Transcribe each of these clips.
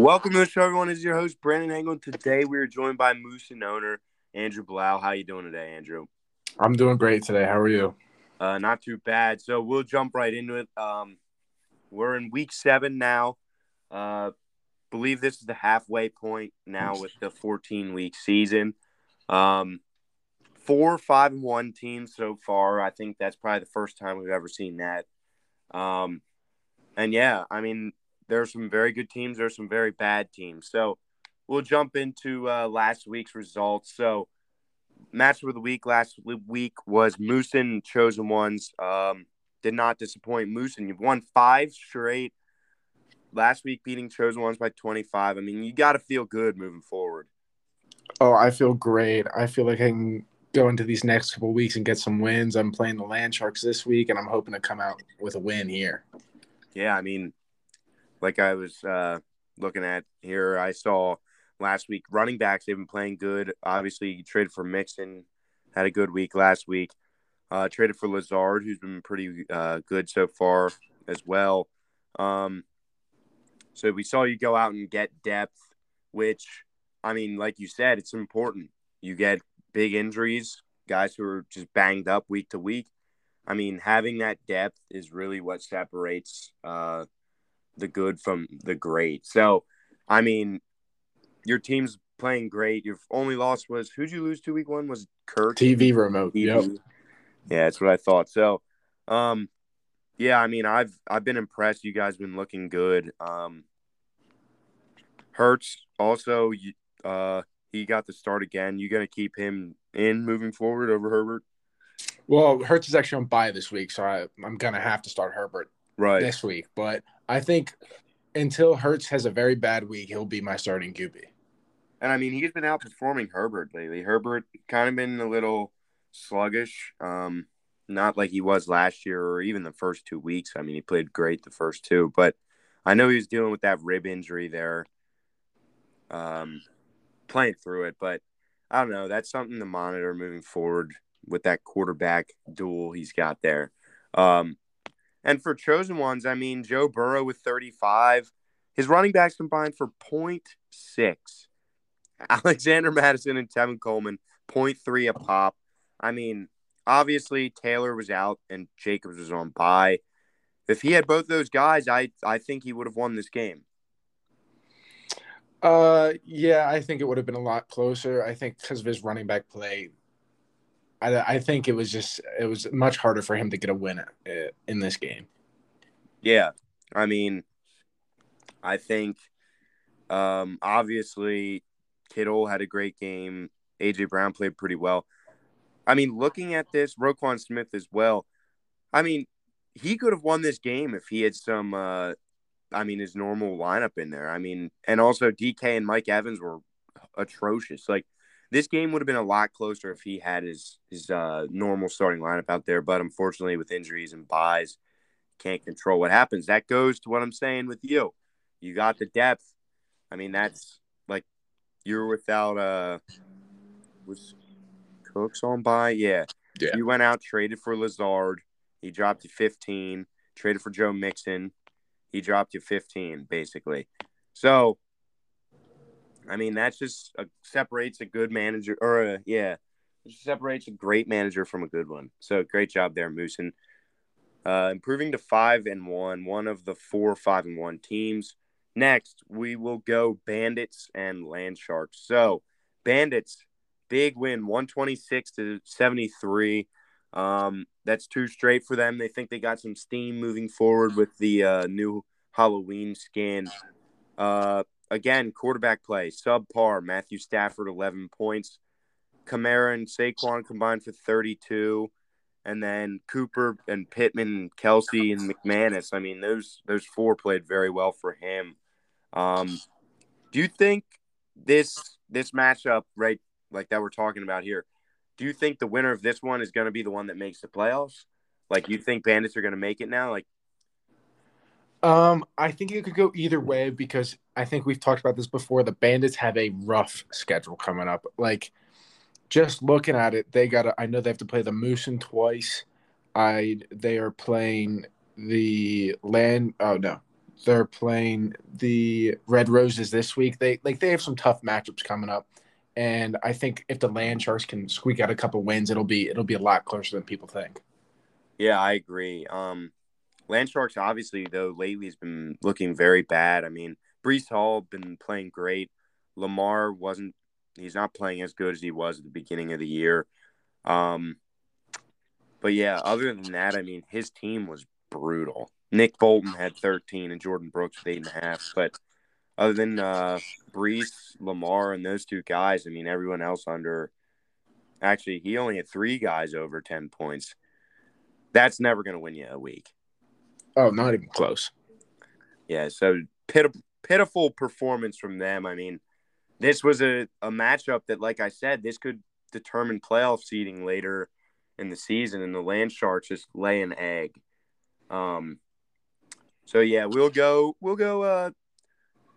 Welcome to the show, everyone. This is your host Brandon Engel. Today we are joined by Moose and owner Andrew Blau. How are you doing today, Andrew? I'm doing great today. How are you? Uh, not too bad. So we'll jump right into it. Um, we're in week seven now. Uh, believe this is the halfway point now with the 14 week season. Um, four, five, and one teams so far. I think that's probably the first time we've ever seen that. Um, and yeah, I mean, there are some very good teams. There are some very bad teams. So we'll jump into uh, last week's results. So match of the week last week was Moosin Chosen Ones. Um, did not disappoint. Moosin, you've won five straight. Last week beating Chosen Ones by 25. I mean, you got to feel good moving forward. Oh, I feel great. I feel like I can go into these next couple weeks and get some wins. I'm playing the Land Sharks this week, and I'm hoping to come out with a win here. Yeah, I mean, like I was uh, looking at here, I saw last week running backs they've been playing good. Obviously, you traded for Mixon, had a good week last week. Uh, traded for Lazard, who's been pretty uh, good so far as well. Um, so we saw you go out and get depth, which I mean, like you said, it's important. You get big injuries, guys who are just banged up week to week. I mean, having that depth is really what separates uh, the good from the great. So, I mean, your team's playing great. Your only loss was who'd you lose to week one? Was Kirk TV remote? TV. Yep. Yeah, that's what I thought. So, um, yeah, I mean, I've I've been impressed. You guys been looking good. Um, Hurts also, uh, he got the start again. You gonna keep him in moving forward over Herbert? Well, Hurts is actually on bye this week, so I, I'm gonna have to start Herbert right this week. But I think until Hurts has a very bad week, he'll be my starting QB. And I mean, he's been outperforming Herbert lately. Herbert kind of been a little sluggish, um, not like he was last year or even the first two weeks. I mean, he played great the first two, but I know he was dealing with that rib injury there, um, playing through it. But I don't know. That's something to monitor moving forward with that quarterback duel he's got there. Um, and for chosen ones, I mean, Joe Burrow with 35, his running backs combined for 0.6. Alexander Mattison and Tevin Coleman, 0.3 a pop. I mean, obviously Taylor was out and Jacobs was on bye. If he had both those guys, I I think he would have won this game. Uh, yeah, I think it would have been a lot closer. I think because of his running back play, I, I think it was just it was much harder for him to get a win uh, in this game. Yeah, I mean, I think um, obviously Kittle had a great game. AJ Brown played pretty well. I mean, looking at this, Roquan Smith as well. I mean, he could have won this game if he had some. Uh, I mean, his normal lineup in there. I mean, and also DK and Mike Evans were atrocious. Like this game would have been a lot closer if he had his his uh, normal starting lineup out there. But unfortunately, with injuries and byes, can't control what happens. That goes to what I'm saying with you. You got the depth. I mean, that's like you're without uh was Cooks on bye? Yeah. Yeah. You went out, traded for Lazard. He dropped you 15. Traded for Joe Mixon. He dropped you 15, basically. So I mean, that's just a, separates a good manager, or a, yeah, separates a great manager from a good one. So great job there, Moosin. Uh, improving to five and one, one of the four five and one teams. Next, we will go Bandits and Land Sharks. So, Bandits, big win, 126 to 73. Um, that's two straight for them. They think they got some steam moving forward with the uh, new Halloween skin. Uh, again, quarterback play, subpar. Matthew Stafford, 11 points. Kamara and Saquon combined for 32. And then Cooper and Pittman, Kelce and McManus. I mean, those those four played very well for him. Um, do you think this this matchup, right, like that we're talking about here, do you think the winner of this one is going to be the one that makes the playoffs? Like, you think Bandits are going to make it now? Like, um, I think it could go either way because I think we've talked about this before. The Bandits have a rough schedule coming up. Like, just looking at it, they got. I know they have to play the Moosin twice. I they are playing the land. Oh no, they're playing the Red Roses this week. They like they have some tough matchups coming up, and I think if the Land Sharks can squeak out a couple wins, it'll be it'll be a lot closer than people think. Yeah, I agree. Um, Land Sharks obviously though lately has been looking very bad. I mean, Breece Hall been playing great. Lamar wasn't. He's not playing as good as he was at the beginning of the year. Um, but yeah, other than that, I mean, his team was brutal. Nick Bolton had 13 and Jordyn Brooks with eight and a half. But other than uh, Breece, Lamar, and those two guys, I mean, everyone else under. Actually, he only had three guys over 10 points. That's never going to win you a week. Oh, not even close. Yeah, so pit- pitiful performance from them. I mean, this was a, a matchup that, like I said, this could determine playoff seeding later in the season, and the Land Sharks just lay an egg. Um, so yeah, we'll go we'll go uh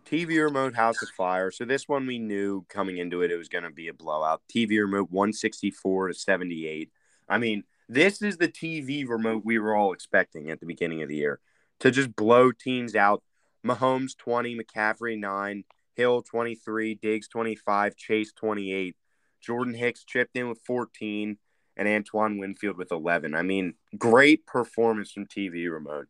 TV remote House of Fire. So this one we knew coming into it it was going to be a blowout. TV remote 164 to 78. I mean, this is the TV remote we were all expecting at the beginning of the year to just blow teams out. Mahomes 20, McCaffrey 9, Hill 23, Diggs 25, Chase 28. Jordan Hicks chipped in with 14 and Antoine Winfield with 11. I mean, great performance from TV remote.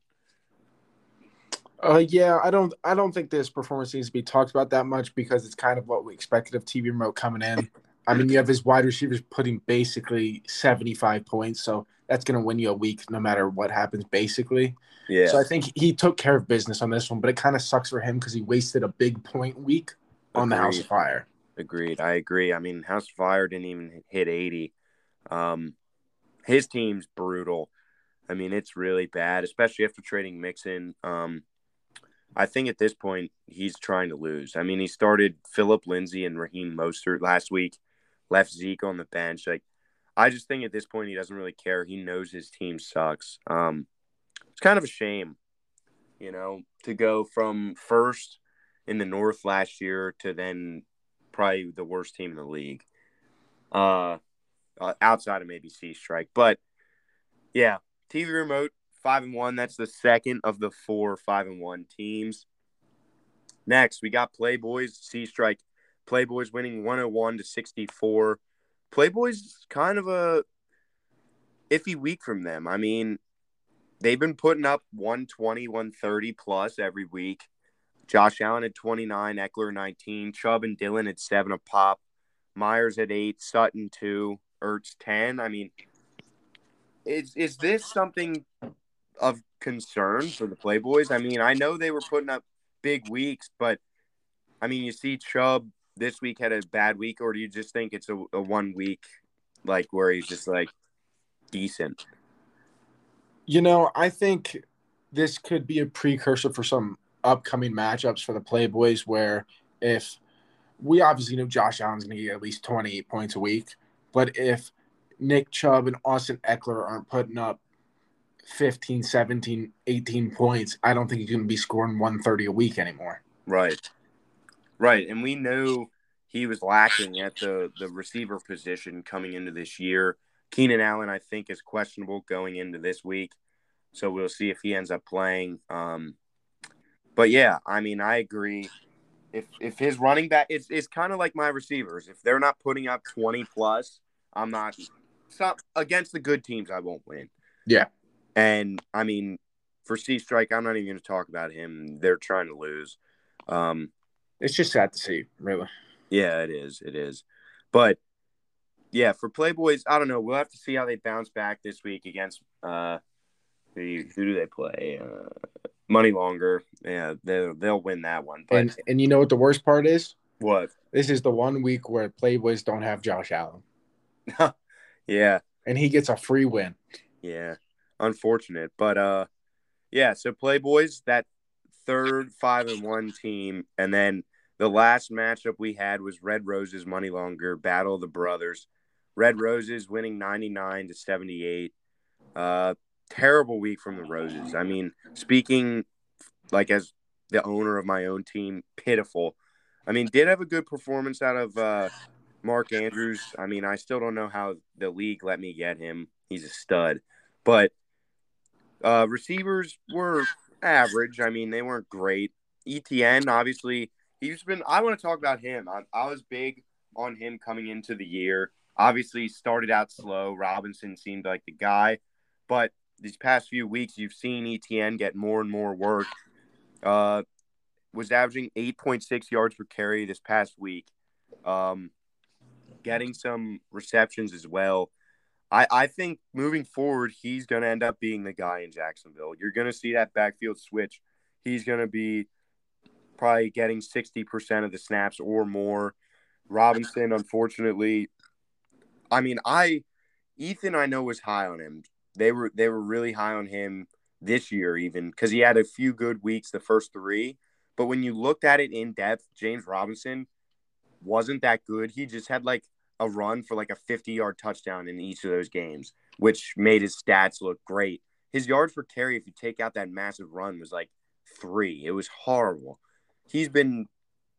Uh, yeah, I don't, I don't think this performance needs to be talked about that much because it's kind of what we expected of TV remote coming in. I mean, you have his wide receivers putting basically seventy-five points, so that's going to win you a week no matter what happens, basically. Yeah. So I think he took care of business on this one, but it kind of sucks for him because he wasted a big point week on the House of Fire. Agreed. I agree. I mean, House of Fire didn't even hit eighty. Um, his team's brutal. I mean, it's really bad, especially after trading Mixon. Um, I think at this point he's trying to lose. I mean, he started Phillip Lindsay and Raheem Mostert last week, left Zeke on the bench. Like, I just think at this point he doesn't really care. He knows his team sucks. Um, it's kind of a shame, you know, to go from first in the North last year to then probably the worst team in the league, uh, uh outside of maybe Sea Strike. But yeah, TV remote five and one. That's the second of the four five and one teams. Next, we got Playboys C Strike. Playboys winning 101 to 64. Playboys kind of a iffy week from them. I mean, they've been putting up 120, 130 plus every week. Josh Allen at 29, Ekeler 19, Chubb and Dillon at seven a pop, Meyers at eight, Sutton two, Ertz 10. I mean, is is this something of concern for the Playboys? I mean, I know they were putting up big weeks, but I mean, you see Chubb this week had a bad week, or do you just think it's a, a one week like where he's just like decent? You know, I think this could be a precursor for some upcoming matchups for the Playboys where if we obviously know Josh Allen's going to get at least 28 points a week, but if Nick Chubb and Austin Ekeler aren't putting up 15, 17, 18 points, I don't think he's going to be scoring 130 a week anymore. Right. Right. And we knew he was lacking at the, the receiver position coming into this year. Keenan Allen, I think, is questionable going into this week. So we'll see if he ends up playing. Um, but yeah, I mean, I agree. If if his running back, it's it's kind of like my receivers. If they're not putting up twenty plus, I'm not. Stop against the good teams. I won't win. Yeah. And I mean, for Sea Strike, I'm not even going to talk about him. They're trying to lose. Um, it's just sad to see, really. Yeah, it is. It is. But yeah, for Playboys, I don't know. We'll have to see how they bounce back this week against uh, who, who do they play? Uh, Money Longer. Yeah, they'll they'll win that one. But and and you know what the worst part is? What? This is the one week where Playboys don't have Josh Allen. yeah. And he gets a free win. Yeah unfortunate. But uh, yeah. So Playboys that third five and one team, and then the last matchup we had was Red Roses Money Longer Battle of the Brothers. Red Roses winning ninety nine to seventy eight. Uh, terrible week from the Roses. I mean, speaking like as the owner of my own team, pitiful. I mean, did have a good performance out of uh, Mark Andrews. I mean, I still don't know how the league let me get him. He's a stud, but uh, receivers were average. I mean, they weren't great. ETN, obviously, he's been. I want to talk about him. I, I was big on him coming into the year. Obviously, started out slow. Robinson seemed like the guy, but these past few weeks, you've seen ETN get more and more work. Uh, was averaging 8.6 yards per carry this past week. Um, getting some receptions as well. I, I think moving forward, he's going to end up being the guy in Jacksonville. You're going to see that backfield switch. He's going to be probably getting 60% of the snaps or more. Robinson, unfortunately, I mean, I Ethan, I know was high on him. They were they were really high on him this year, even because he had a few good weeks the first three. But when you looked at it in depth, James Robinson wasn't that good. He just had like a run for like a 50 yard touchdown in each of those games, which made his stats look great. His yards per carry, if you take out that massive run, was like three. It was horrible. He's been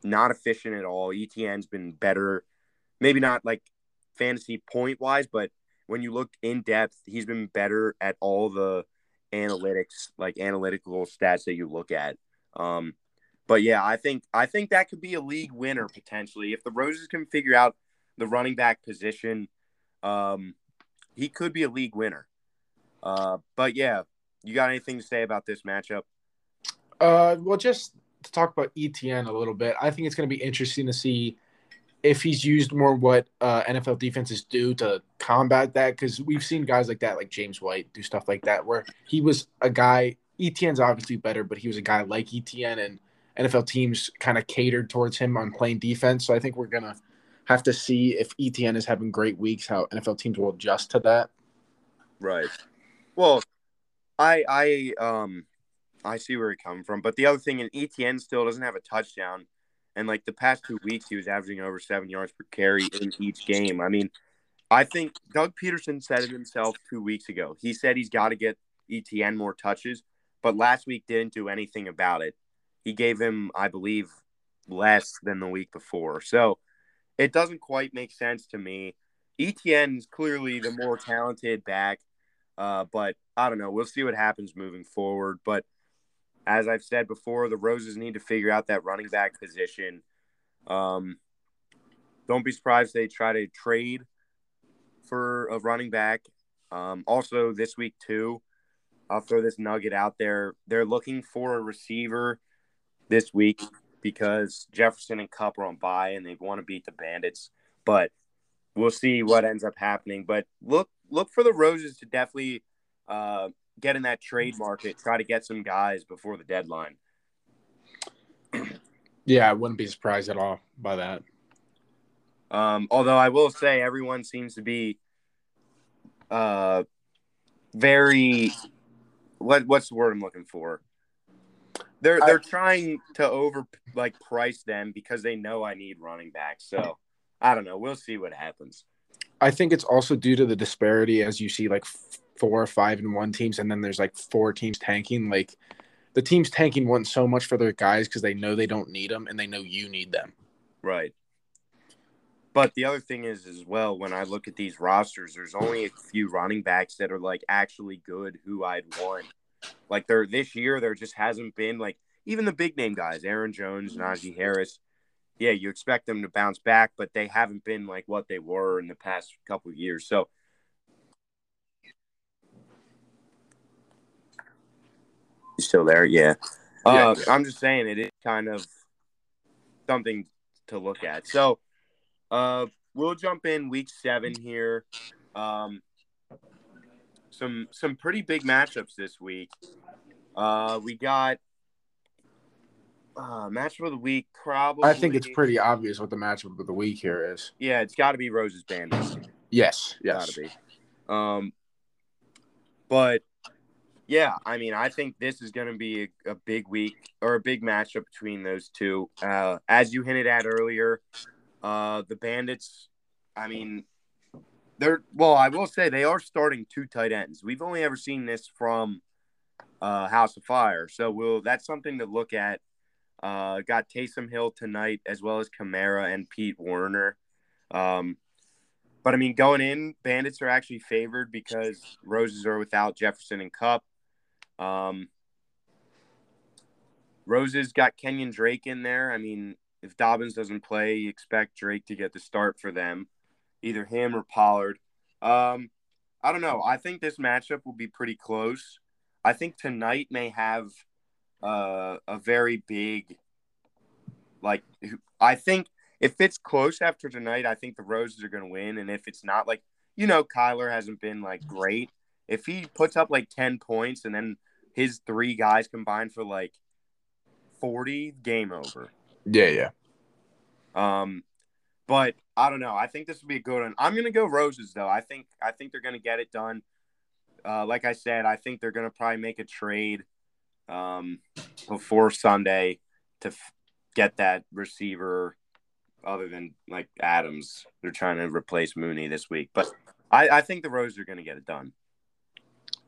not efficient at all. ETN's been better, maybe not like fantasy point wise, but when you look in depth, he's been better at all the analytics, like analytical stats that you look at. Um, but yeah, I think I think that could be a league winner potentially if the Roses can figure out the running back position. Um, he could be a league winner. Uh, but yeah, you got anything to say about this matchup? Uh, well, just to talk about ETN a little bit, I think it's going to be interesting to see if he's used more what uh, NFL defenses do to combat that. Because we've seen guys like that, like James White, do stuff like that, where he was a guy. ETN's obviously better, but he was a guy like ETN, and NFL teams kind of catered towards him on playing defense. So I think we're gonna have to see if ETN is having great weeks, how NFL teams will adjust to that. Right. Well, I I um I see where he coming from, but the other thing, in ETN still doesn't have a touchdown, and like the past two weeks, he was averaging over seven yards per carry in each game. I mean, I think Doug Pederson said it himself two weeks ago. He said he's got to get ETN more touches, but last week didn't do anything about it. He gave him, I believe, less than the week before. So it doesn't quite make sense to me. ETN is clearly the more talented back, uh, but I don't know. We'll see what happens moving forward. But as I've said before, the Roses need to figure out that running back position. Um, don't be surprised they try to trade for a running back. Um, also, this week, too, I'll throw this nugget out there. They're looking for a receiver this week because Jefferson and Kupp are on bye and they want to beat the Bandits. But we'll see what ends up happening. But look look for the Roses to definitely uh, get in that trade market, try to get some guys before the deadline. Yeah, I wouldn't be surprised at all by that. Um, although I will say everyone seems to be uh, very what what's the word I'm looking for? They're they're I, trying to over like price them because they know I need running backs. So I don't know. We'll see what happens. I think it's also due to the disparity as you see like four or five and one teams, and then there's like four teams tanking. Like the teams tanking want so much for their guys because they know they don't need them and they know you need them. Right. But the other thing is, as well, when I look at these rosters, there's only a few running backs that are like actually good who I'd want. Like there this year, there just hasn't been like even the big name guys, Aaron Jones, Najee Harris. Yeah, you expect them to bounce back, but they haven't been like what they were in the past couple of years. So still there? Yeah. yeah. Uh, I'm just saying it is kind of something to look at. So uh, we'll jump in week seven here. Um, some some pretty big matchups this week. Uh, we got uh, match of the week. Probably. I think it's pretty obvious what the matchup of the week here is. Yeah, it's got to be Rose's Bandits. Yes, yes, got to be. Um, but yeah, I mean, I think this is going to be a, a, big week or a big matchup between those two. Uh, as you hinted at earlier, uh, the Bandits. I mean, they're well. I will say they are starting two tight ends. We've only ever seen this from uh, House of Fire, so we'll that's something to look at. Uh, got Taysom Hill tonight as well as Kamara and Pete Werner. Um, but I mean, going in, Bandits are actually favored because Roses are without Jefferson and Kupp. Um, Roses got Kenyon Drake in there. I mean, if Dobbins doesn't play, you expect Drake to get the start for them, either him or Pollard. Um, I don't know. I think this matchup will be pretty close. I think tonight may have uh, a very big, like, I think if it's close after tonight, I think the Roses are going to win. And if it's not, like, you know, Kyler hasn't been like great. If he puts up like 10 points and then his three guys combined for like 40, game over. Yeah, yeah. Um, but I don't know. I think this would be a good one. I'm gonna go roses though. I think I think they're gonna get it done. Uh, like I said, I think they're gonna probably make a trade um, before Sunday to f- get that receiver. Other than like Adams, they're trying to replace Mooney this week, but I, I think the Roses are going to get it done.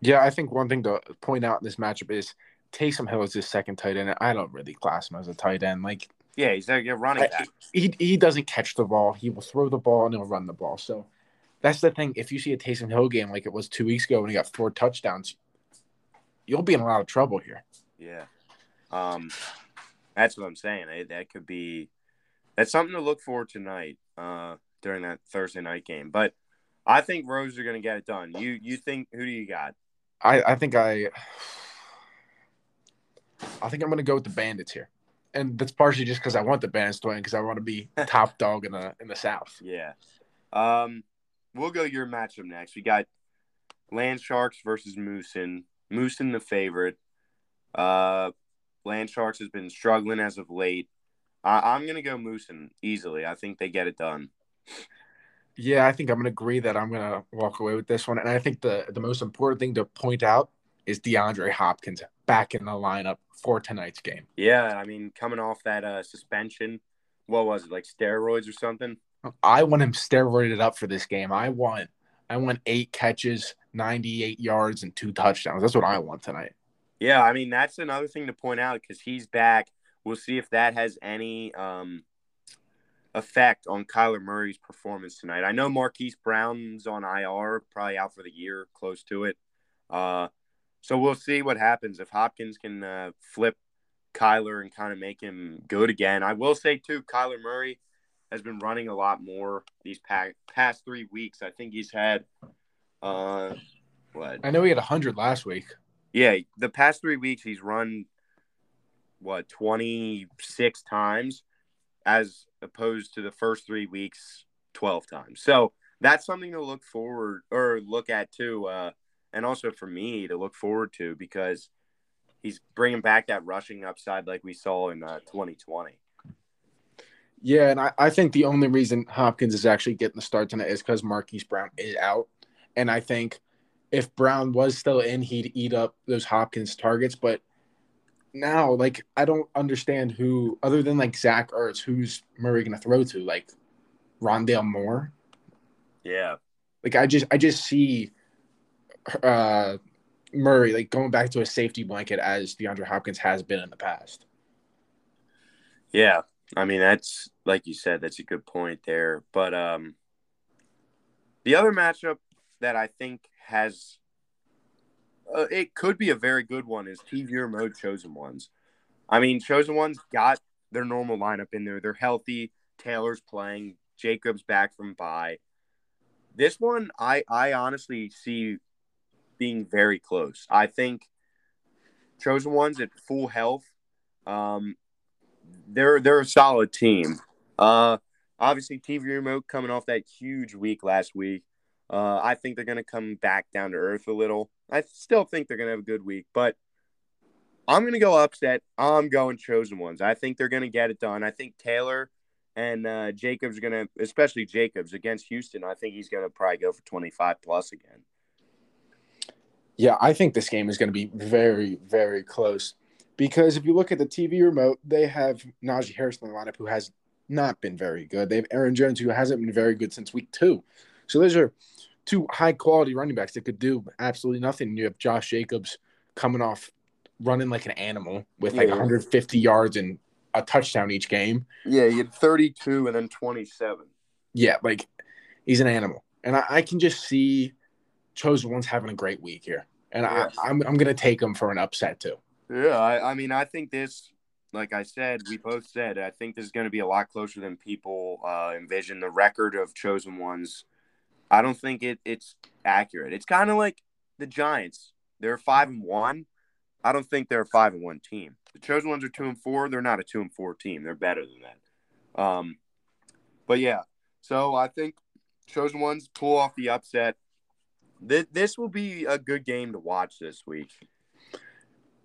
Yeah, I think one thing to point out in this matchup is Taysom Hill is his second tight end. I don't really class him as a tight end. Like, yeah, he's a running back. He, he doesn't catch the ball. He will throw the ball and he'll run the ball. So that's the thing. If you see a Taysom Hill game like it was two weeks ago when he got four touchdowns, you'll be in a lot of trouble here. Yeah. Um, that's what I'm saying. that could be that's something to look for tonight uh, during that Thursday night game. But I think Rose are going to get it done. You you think who do you got? I I think I I think I'm going to go with the Bandits here, and that's partially just because I want the Bandits to win because I want to be top dog in the in the South. Yeah. Um, we'll go your matchup next. We got Land Sharks versus Moosin. Moosin the favorite. Uh, Land Sharks has been struggling as of late. I, am gonna go Moosin easily. I think they get it done. Yeah, I think I'm gonna agree that I'm gonna walk away with this one. And I think the the most important thing to point out is DeAndre Hopkins back in the lineup for tonight's game. Yeah, I mean, coming off that uh, suspension, what was it like steroids or something? I want him steroided up for this game. I want I want eight catches, 98 yards, and two touchdowns. That's what I want tonight. Yeah, I mean that's another thing to point out because he's back. We'll see if that has any um, effect on Kyler Murray's performance tonight. I know Marquise Brown's on IR, probably out for the year, close to it. Uh, so we'll see what happens if Hopkins can uh, flip Kyler and kind of make him good again. I will say too, Kyler Murray has been running a lot more these past, three weeks. I think he's had uh, what? I know he had hundred last week. Yeah, the past three weeks he's run what twenty six times, as opposed to the first three weeks twelve times. So that's something to look forward or look at too. Uh, and also for me to look forward to because he's bringing back that rushing upside like we saw in uh, 2020. Yeah, and I, I think the only reason Hopkins is actually getting the start tonight is because Marquise Brown is out. And I think if Brown was still in, he'd eat up those Hopkins targets. But now, like, I don't understand who, other than like Zach Ertz, who's Murray going to throw to? Like, Rondale Moore? Yeah. Like, I just, I just see uh, Murray, like going back to a safety blanket as DeAndre Hopkins has been in the past. Yeah, I mean that's like you said, that's a good point there. But um, the other matchup that I think has uh, it could be a very good one is TV remote chosen ones. I mean, chosen ones got their normal lineup in there. They're healthy. Taylor's playing. Jacobs back from bye. This one, I I honestly see being very close. I think chosen ones at full health, um, they're they're a solid team. Uh, obviously, TV remote coming off that huge week last week. Uh, I think they're going to come back down to earth a little. I still think they're going to have a good week, but I'm going to go upset. I'm going chosen ones. I think they're going to get it done. I think Taylor and uh, Jacobs are going to, especially Jacobs against Houston. I think he's going to probably go for 25 plus again. Yeah, I think this game is going to be very, very close because if you look at the TV remote, they have Najee Harris in the lineup who has not been very good. They have Aaron Jones who hasn't been very good since week two. So those are two high quality running backs that could do absolutely nothing. You have Josh Jacobs coming off running like an animal with like yeah. 150 yards and a touchdown each game. Yeah, he had 32 and then 27. Yeah, like he's an animal. And I, I can just see – chosen one's having a great week here, and yes. I, am I'm, I'm gonna take them for an upset too. Yeah, I, I mean I think this like I said, we both said I think this is going to be a lot closer than people uh, envision. The record of chosen ones, I don't think it it's accurate. It's kind of like the Giants. They're five and one. I don't think they're a five and one team. The chosen ones are two and four. They're not a two and four team. They're better than that. Um, but yeah, so I think chosen ones pull off the upset. This, this will be a good game to watch this week.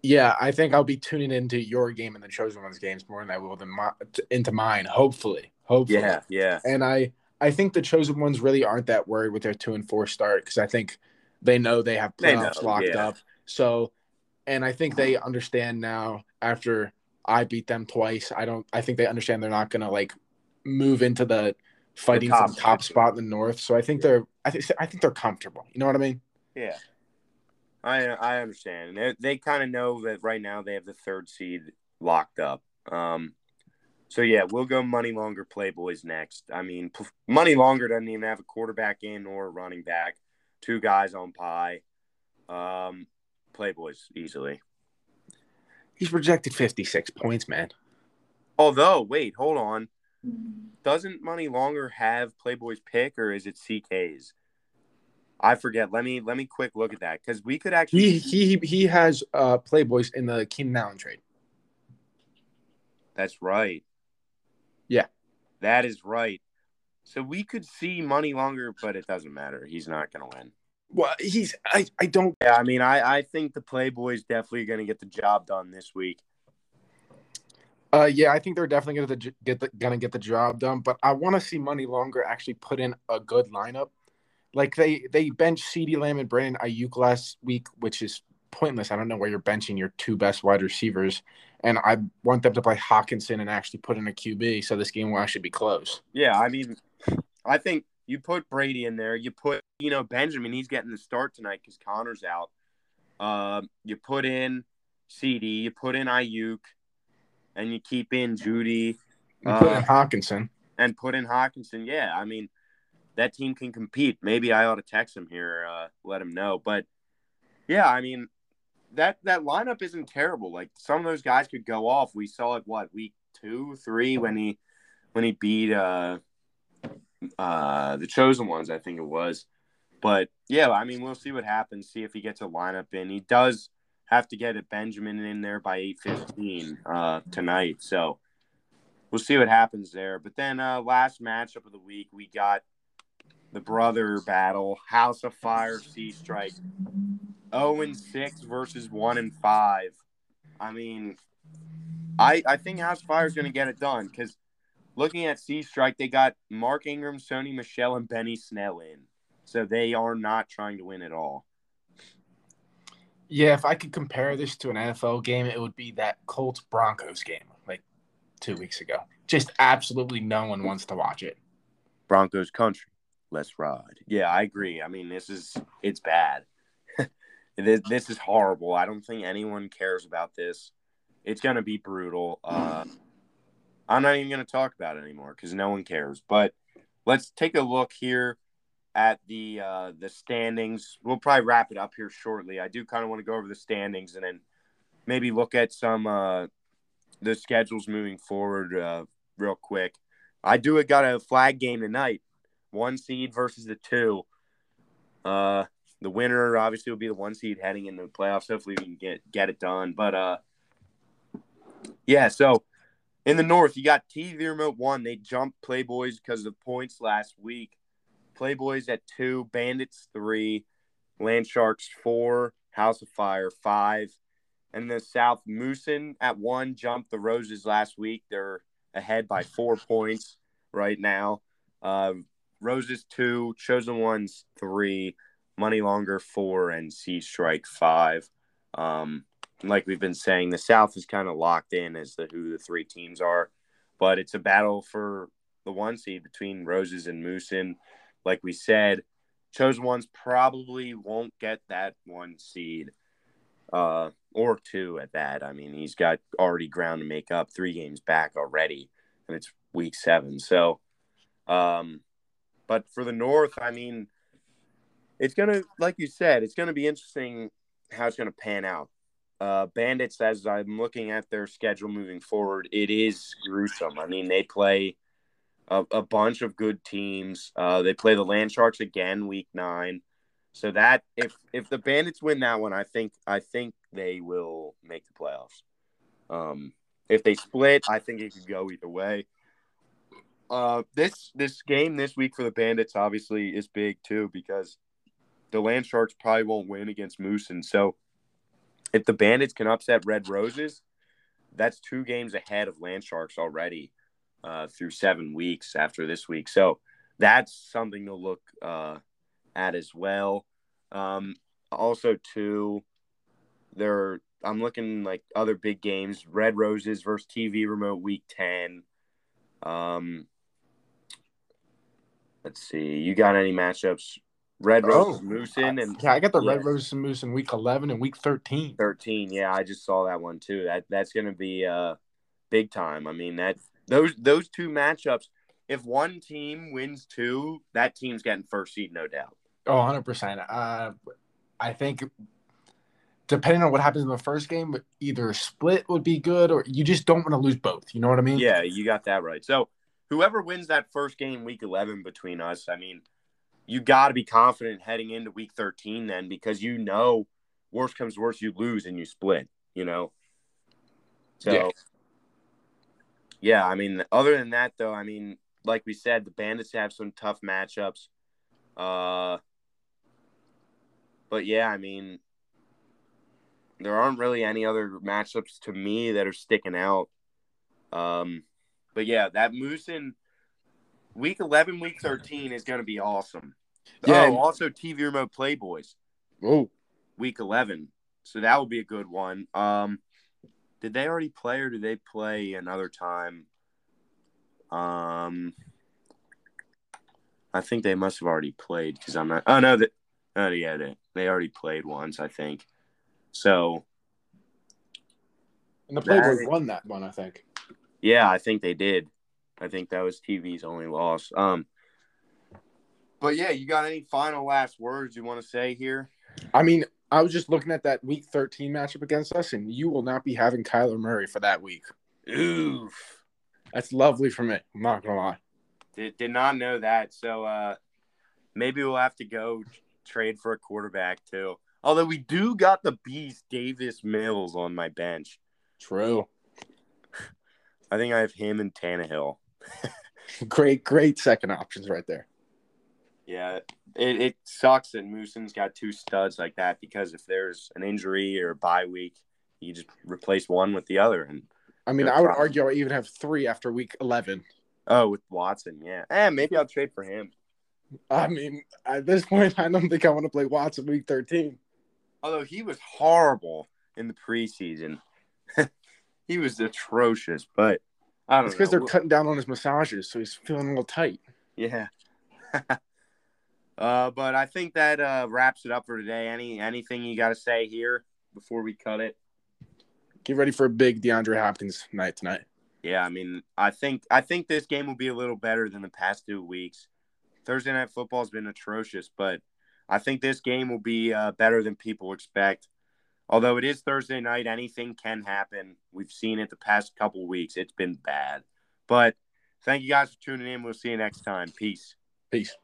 Yeah, I think I'll be tuning into your game and the chosen ones games more than I will than my, into mine. Hopefully, hopefully. Yeah, yeah. And I, I think the chosen ones really aren't that worried with their two and four start because I think they know they have playoffs they know, locked yeah. up. So, and I think they understand now after I beat them twice. I don't. I think they understand they're not gonna like move into the fighting the top, for the top spot in the north. So I think they're. I think. I think they're comfortable. You know what I mean? Yeah. I I understand. They they kind of know that right now they have the third seed locked up. Um, so yeah, we'll go money longer Playboys next. I mean, money longer doesn't even have a quarterback in or a running back. Two guys on pie. Um, Playboys easily. He's projected fifty six points, man. Although, wait, hold on. Doesn't money longer have Playboys pick or is it CK's? I forget. Let me let me quick look at that because we could actually. He he he has uh Playboys in the Keenan Allen trade. That's right. Yeah, that is right. So we could see money longer, but it doesn't matter. He's not going to win. Well, he's I I don't. Yeah, I mean, I I think the Playboys definitely going to get the job done this week. Uh, yeah, I think they're definitely going to get the, gonna get the job done, but I want to see Money Longer actually put in a good lineup like they they bench CeeDee Lamb and Brandon Aiyuk last week, which is pointless. I don't know where you're benching your two best wide receivers, and I want them to play Hockenson and actually put in a QB, so this game will actually be close. Yeah, I mean, I think you put Brady in there. You put you know Benjamin. He's getting the start tonight because Conner's out. Uh, you put in CeeDee. You put in Aiyuk, and you keep in Jeudy. You put uh, in Hockenson. And put in Hawkinson. Yeah, I mean that team can compete. Maybe I ought to text him here, uh, let him know. But yeah, I mean that that lineup isn't terrible. Like some of those guys could go off. We saw it what week two, three when he when he beat uh uh the chosen ones, I think it was. But yeah, I mean we'll see what happens. See if he gets a lineup in. He does have to get a Benjamin in there by eight fifteen uh tonight. So we'll see what happens there. But then uh last matchup of the week we got the brother battle, House of Fire, Sea Strike, zero oh and six versus one and five. I mean, I I think House Fire is going to get it done because looking at Sea Strike, they got Mark Ingram, Sony Michel, and Benny Snell in, so they are not trying to win at all. Yeah, if I could compare this to an NFL game, it would be that Colts Broncos game like two weeks ago. Just absolutely no one wants to watch it. Broncos country. Let's ride. Yeah, I agree. I mean, this is it's bad. This, this is horrible. I don't think anyone cares about this. It's gonna be brutal. Uh, I'm not even gonna talk about it anymore because no one cares. But let's take a look here at the uh, the standings. We'll probably wrap it up here shortly. I do kind of want to go over the standings and then maybe look at some uh, the schedules moving forward uh, real quick. I do got a flag game tonight one seed versus the two. Uh, the winner obviously will be the one seed heading into the playoffs. Hopefully, we can get get it done. But uh, yeah. So in the North, you got TV Remote one. They jumped Playboys because of points last week. Playboys at two, Bandits three, Land Sharks four, House of Fire five, and the South Moosin at one jumped the Roses last week. They're ahead by four points right now. Uh, Roses two, Chosen Ones three, Money Longer four, and C Strike five. Um, like we've been saying, the South is kind of locked in as to who the three teams are, but it's a battle for the one seed between Roses and Moosin. Like we said, Chosen Ones probably won't get that one seed, uh, or two at that. I mean, he's got already ground to make up, three games back already, and it's week seven. So, um, but for the North, I mean, it's gonna, like you said, it's gonna be interesting how it's gonna pan out. uh, Bandits, as I'm looking at their schedule moving forward, it is gruesome. I mean, they play a, a bunch of good teams. Uh, they play the Land Sharks again, week nine. So that if if the Bandits win that one, I think I think they will make the playoffs. Um, if they split, I think it could go either way. Uh, this this game this week for the Bandits obviously is big too because the Land Sharks probably won't win against Moose, and so if the Bandits can upset Red Roses, that's two games ahead of Land Sharks already uh, through seven weeks after this week. So that's something to look uh, at as well. Um, also, too, there I'm looking like other big games: Red Roses versus TV Remote Week Ten. Um, let's see. You got any matchups? Red Rose oh, Moosin, and yeah, I got the yeah. Red Rose and Moose in Week Eleven and Week Thirteen. Thirteen, yeah, I just saw that one too. That that's going to be uh big time. I mean that those those two matchups. If one team wins two, that team's getting first seed, no doubt. Oh, 100 percent. Uh, I think depending on what happens in the first game, either split would be good, or you just don't want to lose both. You know what I mean? Yeah, you got that right. So whoever wins that first game, week 11 between us, I mean you got to be confident heading into week 13 then because you know worst comes worst you lose and you split you know so yeah. yeah i mean other than that though i mean like we said the bandits have some tough matchups uh but yeah i mean there aren't really any other matchups to me that are sticking out um but yeah that moose and week 11 week 13 is going to be awesome yeah. Oh, also TV remote Playboys. Oh, week eleven. So that would be a good one. Um, did they already play or did they play another time? Um, I think they must have already played because I'm not. Oh no, that. Oh yeah, they they already played once, I think. So. And the Playboys that, won that one, I think. Yeah, I think they did. I think that was TV's only loss. Um, but yeah, you got any final last words you want to say here? I mean, I was just looking at that week 13 matchup against us, and you will not be having Kyler Murray for that week. Oof. That's lovely for me. I'm not gonna lie. Did, did not know that. So uh maybe we'll have to go trade for a quarterback too. Although we do got the beast Davis Mills on my bench. True. I think I have him and Tannehill. great, great second options right there. Yeah, it, it sucks that Moosen's got two studs like that because if there's an injury or a bye week, you just replace one with the other. And I mean, I would argue I even have three after week eleven. Oh, with Watson, yeah. And eh, maybe I'll trade for him. I mean, at this point, I don't think I want to play Watson week thirteen. Although he was horrible in the preseason, he was atrocious. But I don't. It's because they're cutting down on his massages, so he's feeling a little tight. Yeah. Uh, but I think that uh, wraps it up for today. Any anything you got to say here before we cut it? Get ready for a big DeAndre Hopkins night tonight. Yeah, I mean, I think I think this game will be a little better than the past two weeks. Thursday night football has been atrocious, but I think this game will be uh, better than people expect. Although it is Thursday night, anything can happen. We've seen it the past couple weeks. It's been bad. But thank you guys for tuning in. We'll see you next time. Peace. Peace.